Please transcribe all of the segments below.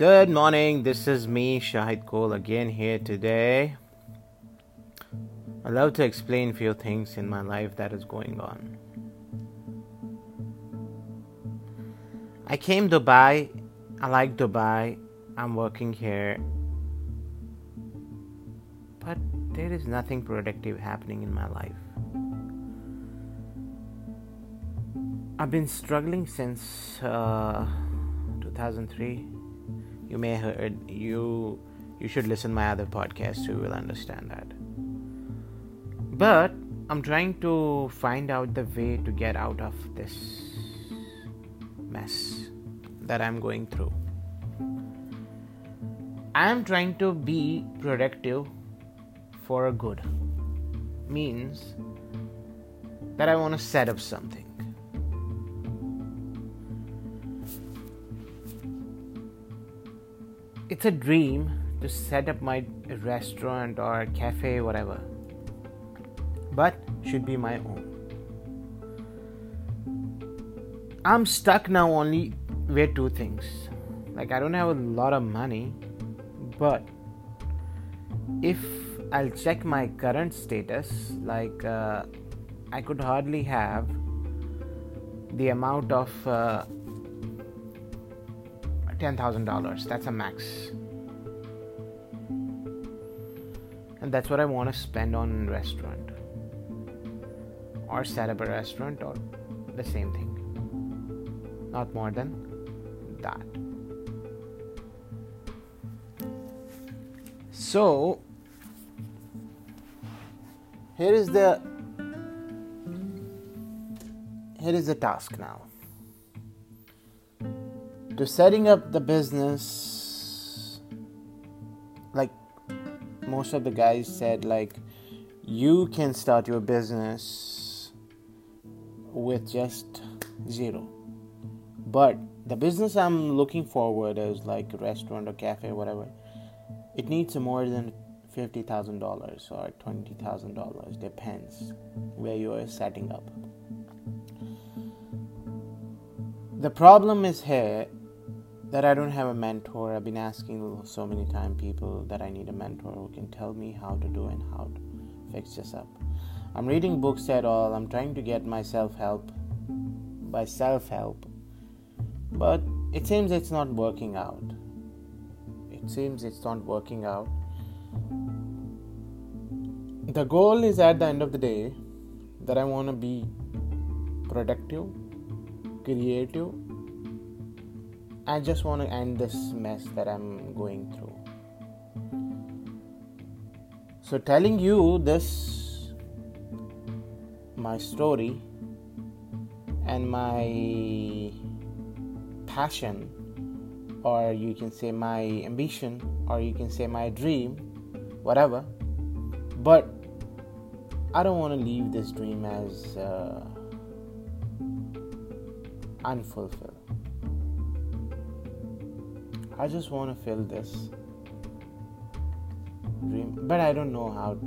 Good morning. This is me, Shahid Kol, again here today. I love to explain few things in my life that is going on. I came Dubai. I like Dubai. I'm working here. But there is nothing productive happening in my life. I've been struggling since uh, 2003 you may heard you you should listen my other podcast so you will understand that. But i'm trying to find out the way to get out of this mess that i'm going through. I'm trying to be productive for a good means that i want to set up something it's a dream to set up my restaurant or cafe, whatever, but should be my own. I'm stuck now only with two things. Like, I don't have a lot of money, but if I'll check my current status, like, uh, I could hardly have the amount of uh, $10,000. That's a max. And that's what I want to spend on restaurant or set up a restaurant or the same thing. Not more than that. So here is the here is the task now to setting up the business like most of the guys said like you can start your business with just zero. But the business i'm looking forward is like a restaurant or cafe or whatever. It needs more than $50000 or $20000 depends where you are setting up. The problem is here that I don't have a mentor. I've been asking so many times people that I need a mentor who can tell me how to do and how to fix this up. I'm reading books at all. I'm trying to get myself help by self help, but it seems it's not working out. It seems it's not working out. The goal is at the end of the day that I want to be productive, creative, I just want to end this mess that I'm going through. So, telling you this, my story, and my passion, or you can say my ambition, or you can say my dream, whatever. But I don't want to leave this dream as uh, unfulfilled. I just want to fill this dream, but I don't know how to.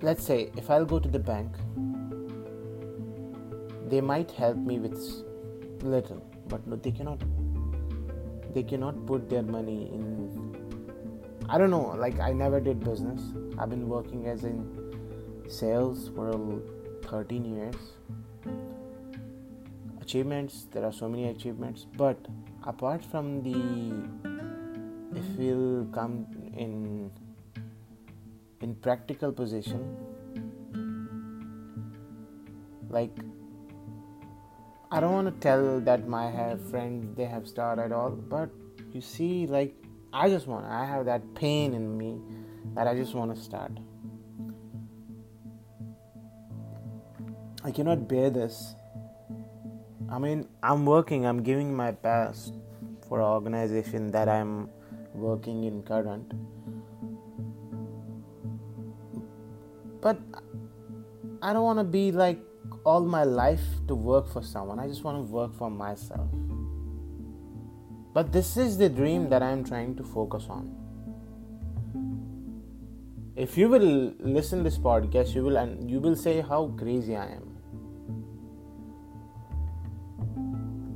Let's say if I'll go to the bank, they might help me with little, but no, they cannot. They cannot put their money in. I don't know. Like I never did business. I've been working as in sales for a 13 years. Achievements there are so many achievements but apart from the if we'll come in in practical position like i don't want to tell that my friends they have started all but you see like i just want i have that pain in me that i just want to start I cannot bear this. I mean, I'm working, I'm giving my best for an organization that I'm working in current. But I don't want to be like all my life to work for someone. I just want to work for myself. But this is the dream that I'm trying to focus on. if you will listen this podcast you will and you will say how crazy i am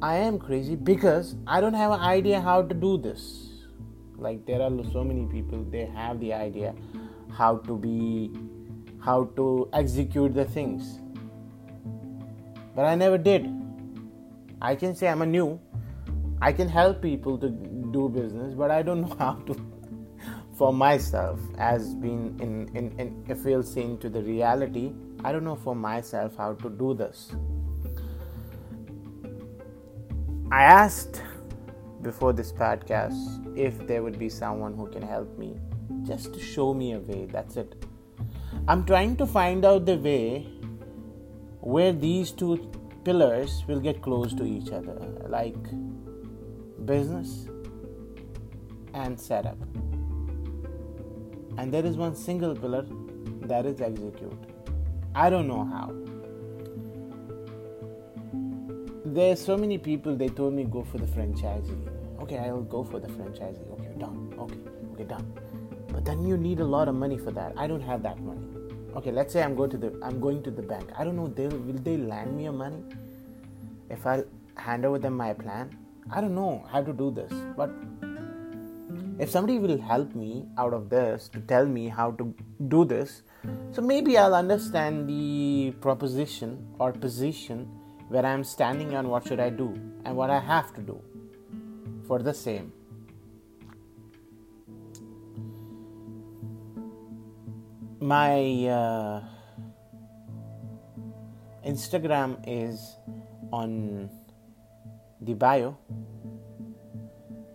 i am crazy because i don't have an idea how to do this. Like there are so many people they have the idea how to be how to execute the things. But i never did. I can say i'm a new. I can help people to do business but i don't know how to for myself as being in, in, in if we'll see into the reality i don't know for myself how to do this i asked before this podcast if there would be someone who can help me just to show me a way that's it i'm trying to find out the way where these two pillars will get close to each other like business and setup and there is one single pillar that is execute. I don't know how. There's so many people they told me go for the franchisee. Okay, I'll go for the franchisee. Okay, done. Okay, okay, done. But then you need a lot of money for that. I don't have that money. Okay, let's say I'm going to the I'm going to the bank. I don't know they will they lend me a money if I hand over them my plan. I don't know how to do this, but if somebody will help me out of this to tell me how to do this so maybe i'll understand the proposition or position where i'm standing on what should i do and what i have to do for the same. My uh, instagram is on the bio.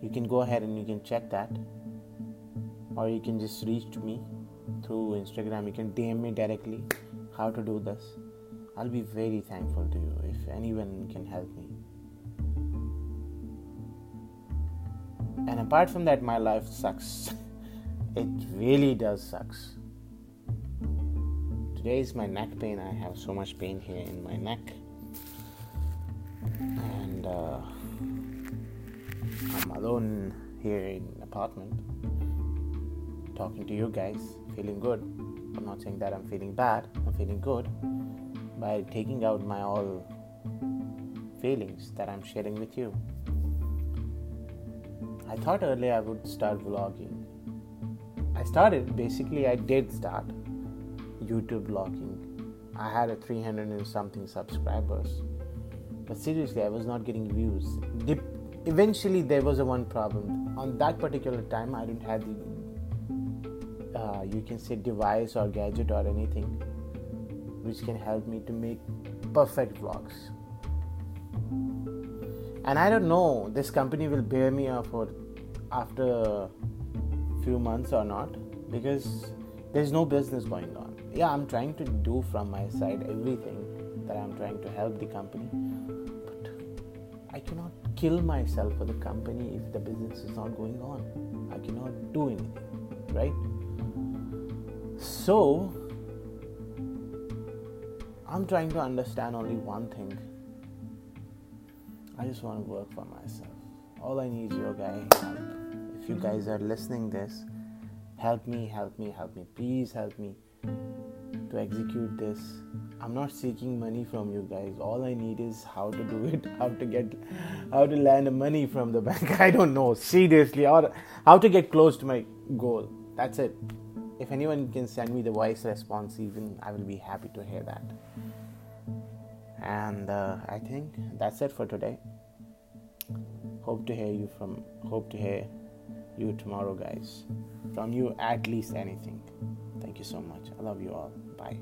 You can go ahead and you can check that. Or you can just reach to me through instagram. You can dm me directly how to do this i'll be very thankful to you if anyone can help me. And apart from that my life sucks. It really does sucks today is my neck pain. I have so much pain here in my neck. And uh, I'm alone here in apartment talking to you guys, feeling good. I'm not saying that I'm feeling bad, I'm feeling good by taking out my all feelings that I'm sharing with you. I thought earlier I would start vlogging. I started, basically, I did start YouTube vlogging. I had a 300 and something subscribers. But seriously, I was not getting views eventually there was a one problem on that particular time i didn't have the uh, you can say device or gadget or anything which can help me to make perfect vlogs and i don't know this company will bear me up for after a few months or not because there's no business going on yeah i'm trying to do from my side everything that i'm trying to help the company but i cannot kill myself for the company if the business is not going on. I cannot do anything, right? So, I'm trying to understand only one thing. I just want to work for myself. All I need is your guy help. If you guys are listening this, help me, help me, help me. Please help me to execute this. I'm not seeking money from you guys. All I need is how to do it, how to get, how to land money from the bank. I don't know, seriously, or how to get close to my goal. That's it. If anyone can send me the voice response, even I will be happy to hear that. And uh, I think that's it for today. Hope to hear you from. Hope to hear you tomorrow, guys. From you, at least anything. Thank you so much. I love you all. Bye.